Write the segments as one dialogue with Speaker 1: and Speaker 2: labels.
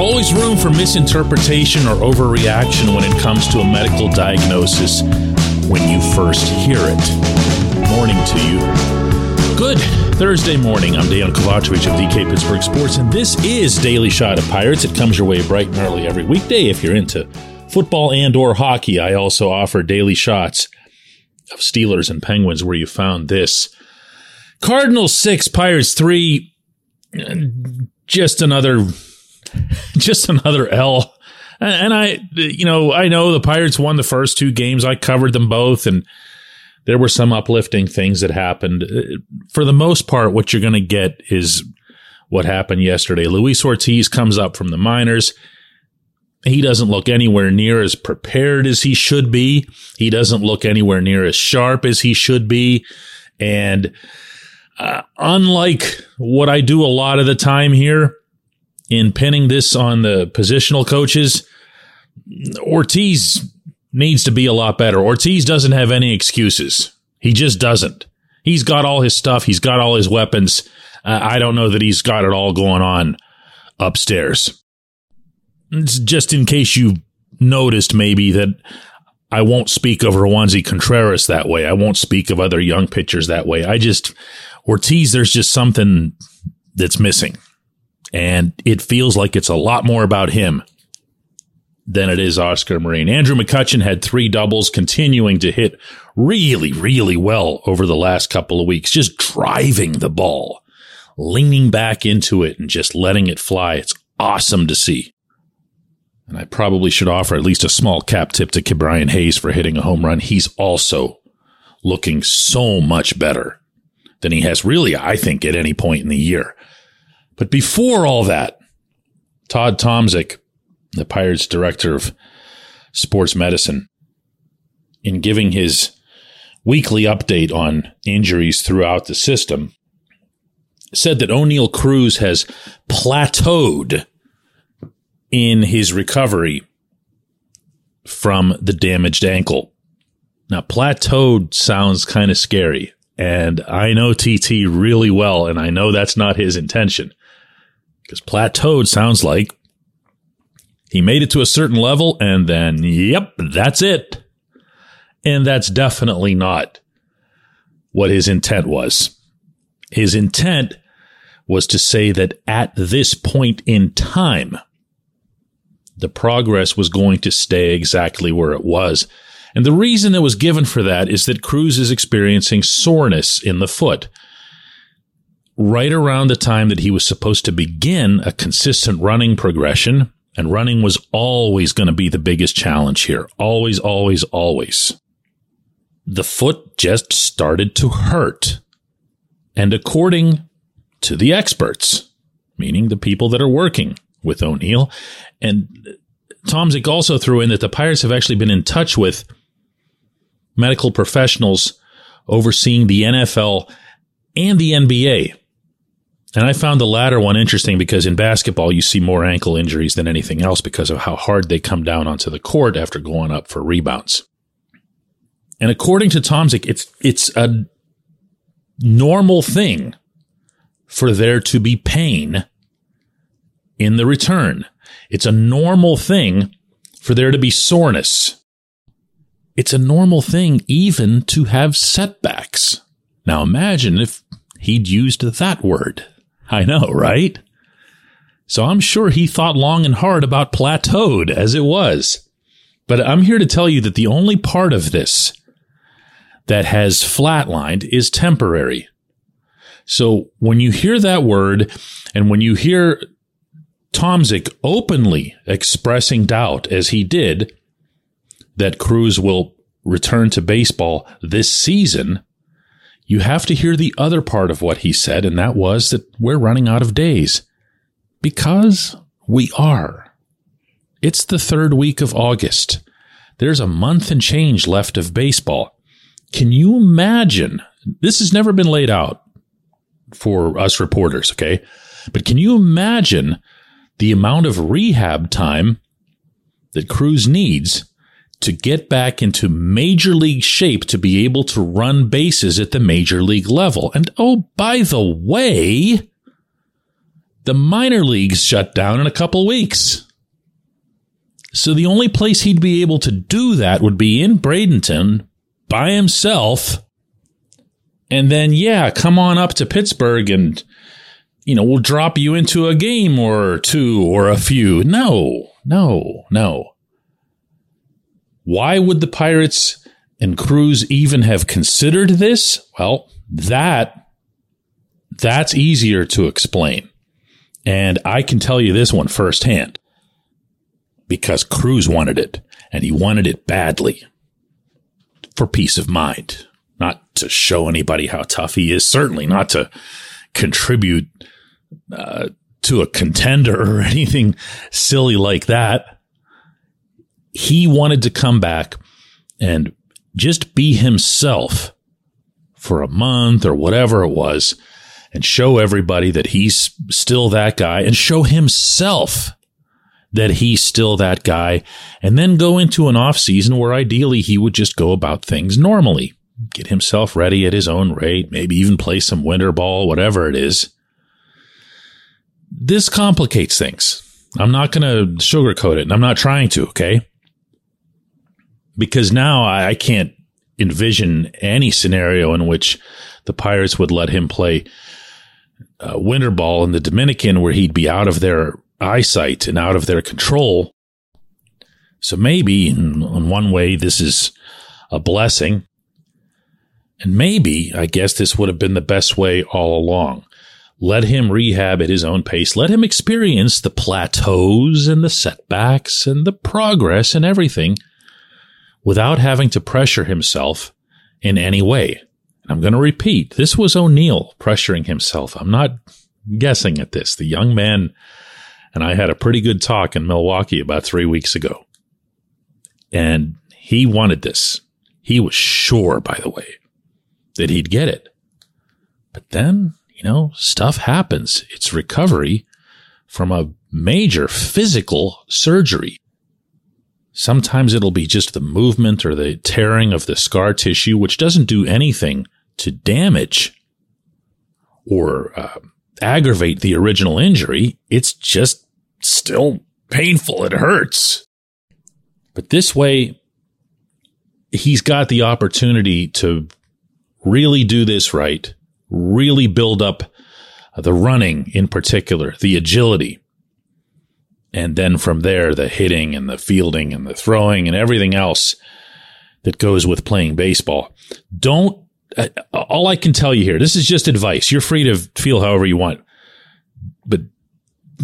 Speaker 1: Always room for misinterpretation or overreaction when it comes to a medical diagnosis when you first hear it. Morning to you. Good Thursday morning. I'm Dejan Kovacevic of DK Pittsburgh Sports, and this is Daily Shot of Pirates. It comes your way bright and early every weekday if you're into football and or hockey. I also offer daily shots of Steelers and Penguins where you found this. Cardinals 6, Pirates 3. Just another just another L. And I, you know, I know the Pirates won the first two games. I covered them both, and there were some uplifting things that happened. For the most part, what you're going to get is what happened yesterday. Luis Ortiz comes up from the minors. He doesn't look anywhere near as prepared as he should be. He doesn't look anywhere near as sharp as he should be. And uh, unlike what I do a lot of the time here, in pinning this on the positional coaches, Ortiz needs to be a lot better. Ortiz doesn't have any excuses. He just doesn't. He's got all his stuff. He's got all his weapons. Uh, I don't know that he's got it all going on upstairs. It's just in case you noticed maybe that I won't speak of Roansy Contreras that way. I won't speak of other young pitchers that way. I just, Ortiz, there's just something that's missing. And it feels like it's a lot more about him than it is Oscar Marin. Andrew McCutchen had three doubles, continuing to hit really, really well over the last couple of weeks, just driving the ball, leaning back into it and just letting it fly. It's awesome to see. And I probably should offer at least a small cap tip to Ke'Bryan Hayes for hitting a home run. He's also looking so much better than he has really, I think, at any point in the year. But before all that, Todd Tomczyk, the Pirates director of sports medicine, in giving his weekly update on injuries throughout the system, said that Oneil Cruz has plateaued in his recovery from the damaged ankle. Now, plateaued sounds kind of scary, and I know TT really well, and I know that's not his intention. Because plateaued sounds like he made it to a certain level and then, yep, that's it. And that's definitely not what his intent was. His intent was to say that at this point in time, the progress was going to stay exactly where it was. And the reason that was given for that is that Cruz is experiencing soreness in the foot right around the time that he was supposed to begin a consistent running progression. And running was always going to be the biggest challenge here. Always, always, always. The foot just started to hurt. And according to the experts, meaning the people that are working with Oneil, and Tomczyk also threw in that the Pirates have actually been in touch with medical professionals overseeing the NFL and the NBA and I found the latter one interesting because in basketball, you see more ankle injuries than anything else because of how hard they come down onto the court after going up for rebounds. And according to Tomczyk, it's, it's a normal thing for there to be pain in the return. It's a normal thing for there to be soreness. It's a normal thing even to have setbacks. Now imagine if he'd used that word. I know, right? So I'm sure he thought long and hard about plateaued as it was. But I'm here to tell you that the only part of this that has flatlined is temporary. So when you hear that word and when you hear Tomczyk openly expressing doubt as he did that Cruz will return to baseball this season, you have to hear the other part of what he said, and that was that we're running out of days. Because we are. It's the third week of August. There's a month and change left of baseball. Can you imagine? This has never been laid out for us reporters, okay? But can you imagine the amount of rehab time that Cruz needs to get back into major league shape to be able to run bases at the major league level. And oh, by the way, the minor leagues shut down in a couple weeks. So the only place he'd be able to do that would be in Bradenton by himself. And then, yeah, come on up to Pittsburgh and, you know, we'll drop you into a game or two or a few. No, no, no. Why would the Pirates and Cruz even have considered this? Well, that that's easier to explain. And I can tell you this one firsthand because Cruz wanted it and he wanted it badly for peace of mind, not to show anybody how tough he is, certainly not to contribute uh, to a contender or anything silly like that he wanted to come back and just be himself for a month or whatever it was and show everybody that he's still that guy and show himself that he's still that guy and then go into an off season where ideally he would just go about things normally get himself ready at his own rate maybe even play some winter ball whatever it is. This complicates things. I'm not going to sugarcoat it and i'm not trying to okay because now I can't envision any scenario in which the Pirates would let him play uh, winter ball in the Dominican where he'd be out of their eyesight and out of their control. So maybe in, in one way, this is a blessing. And maybe, I guess this would have been the best way all along. Let him rehab at his own pace. Let him experience the plateaus and the setbacks and the progress and everything without having to pressure himself in any way. And I'm going to repeat, this was Oneil pressuring himself. I'm not guessing at this. The young man and I had a pretty good talk in Milwaukee about three weeks ago. And he wanted this. He was sure, by the way, that he'd get it. But then, you know, stuff happens. It's recovery from a major physical surgery. Sometimes it'll be just the movement or the tearing of the scar tissue, which doesn't do anything to damage or uh, aggravate the original injury. It's just still painful. It hurts. But this way, he's got the opportunity to really do this right, really build up the running in particular, the agility, and then from there, the hitting and the fielding and the throwing and everything else that goes with playing baseball. Don't, uh, all I can tell you here, this is just advice. You're free to feel however you want. But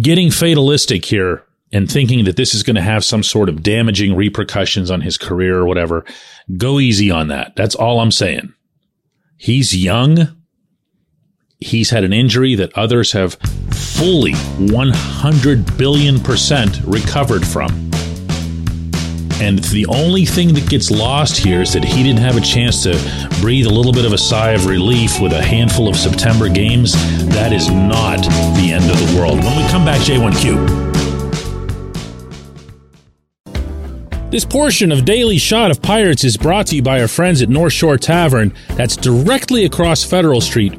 Speaker 1: getting fatalistic here and thinking that this is going to have some sort of damaging repercussions on his career or whatever, go easy on that. That's all I'm saying. He's young he's had an injury that others have fully 100 billion percent recovered from. And the only thing that gets lost here is that he didn't have a chance to breathe a little bit of a sigh of relief with a handful of September games. That is not the end of the world. When we come back, J1Q. This portion of Daily Shot of Pirates is brought to you by our friends at North Shore Tavern, that's directly across Federal Street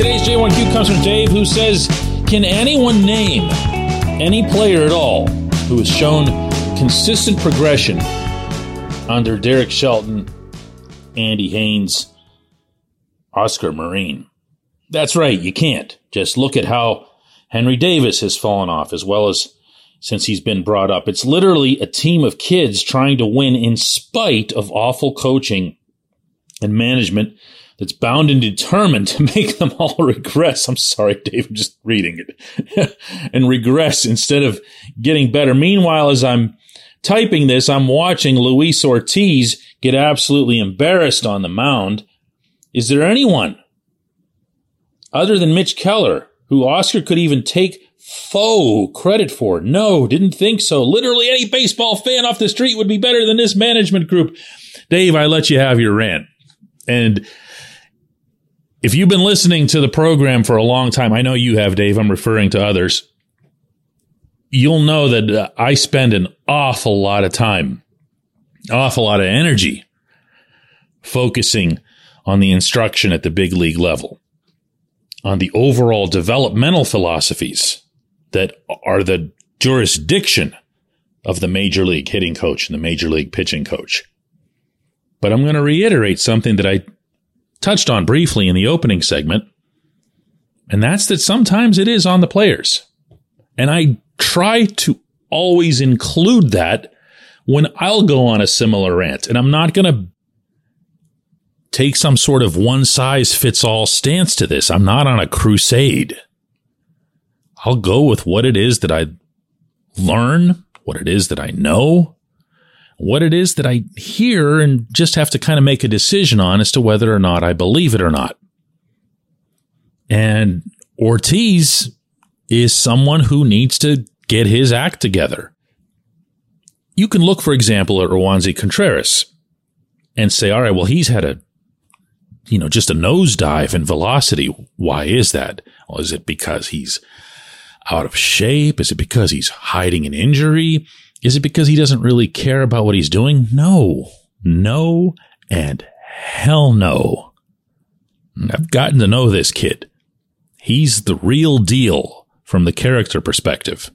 Speaker 1: Today's J1Q comes from Dave, who says, Can anyone name any player at all who has shown consistent progression under Derek Shelton, Andy Haines, Oscar Marin? That's right, you can't. Just look at how Henry Davis has fallen off, as well as since he's been brought up. It's literally a team of kids trying to win in spite of awful coaching and management that's bound and determined to make them all regress. I'm sorry, Dave, I'm just reading it and regress instead of getting better. Meanwhile, as I'm typing this, I'm watching Luis Ortiz get absolutely embarrassed on the mound. Is there anyone other than Mitch Keller who Oscar could even take faux credit for? No, didn't think so. Literally any baseball fan off the street would be better than this management group. Dave, I let you have your rant. And if you've been listening to the program for a long time, I know you have, Dave. I'm referring to others. You'll know that uh, I spend an awful lot of time, awful lot of energy focusing on the instruction at the big league level, on the overall developmental philosophies that are the jurisdiction of the major league hitting coach and the major league pitching coach. But I'm going to reiterate something that I touched on briefly in the opening segment, and that's that sometimes it is on the players. And I try to always include that when I'll go on a similar rant. And I'm not going to take some sort of one size fits all stance to this. I'm not on a crusade. I'll go with what it is that I learn, what it is that I know, what it is that I hear and just have to kind of make a decision on as to whether or not I believe it or not. And Ortiz is someone who needs to get his act together. You can look, for example, at Roansy Contreras and say, all right, well, he's had a, you know, just a nosedive in velocity. Why is that? Well, is it because he's out of shape? Is it because he's hiding an injury? Is it because he doesn't really care about what he's doing? No, no, and hell no. I've gotten to know this kid. He's the real deal from the character perspective.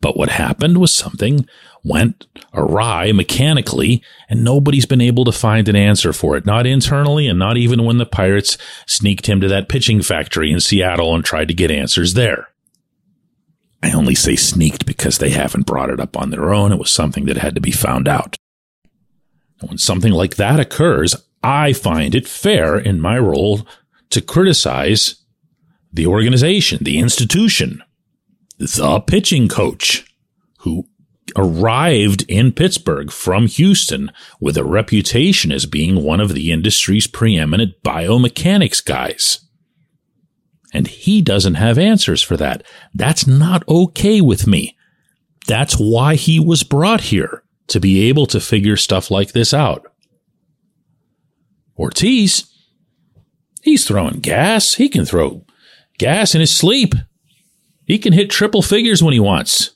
Speaker 1: But what happened was something went awry mechanically, and nobody's been able to find an answer for it. Not internally, and not even when the Pirates sneaked him to that pitching factory in Seattle and tried to get answers there. I only say sneaked because they haven't brought it up on their own. It was something that had to be found out. when something like that occurs, I find it fair in my role to criticize the organization, the institution, the pitching coach who arrived in Pittsburgh from Houston with a reputation as being one of the industry's preeminent biomechanics guys. And he doesn't have answers for that. That's not okay with me. That's why he was brought here to be able to figure stuff like this out. Ortiz, he's throwing gas. He can throw gas in his sleep. He can hit triple figures when he wants.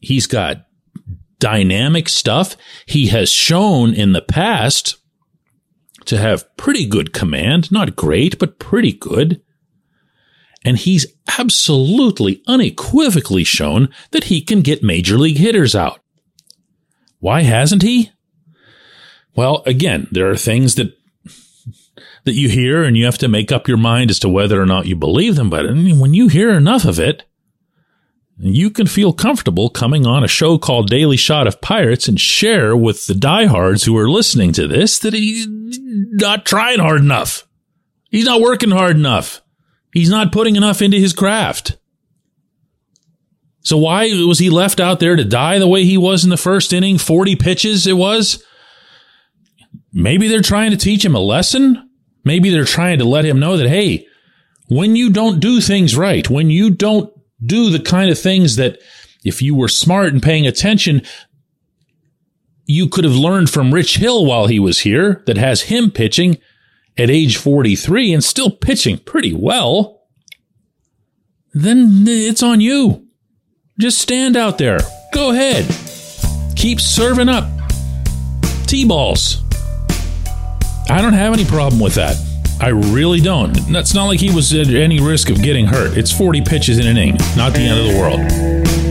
Speaker 1: He's got dynamic stuff. He has shown in the past to have pretty good command, not great, but pretty good and he's absolutely unequivocally shown that he can get major league hitters out. Why hasn't he? Well, again, there are things that that you hear and you have to make up your mind as to whether or not you believe them, but when you hear enough of it, you can feel comfortable coming on a show called Daily Shot of Pirates and share with the diehards who are listening to this that he's not trying hard enough. He's not working hard enough. He's not putting enough into his craft. So why was he left out there to die the way he was in the first inning? 40 pitches it was. Maybe they're trying to teach him a lesson. Maybe they're trying to let him know that, hey, when you don't do things right, when you don't do the kind of things that if you were smart and paying attention, you could have learned from Rich Hill while he was here that has him pitching at age 43 and still pitching pretty well, then it's on you. Just stand out there. Go ahead. Keep serving up T balls. I don't have any problem with that. I really don't. That's not like he was at any risk of getting hurt. It's 40 pitches in an inning, not the end of the world.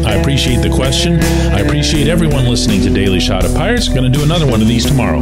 Speaker 1: I appreciate the question. I appreciate everyone listening to Daily Shot of Pirates. Going to do another one of these tomorrow.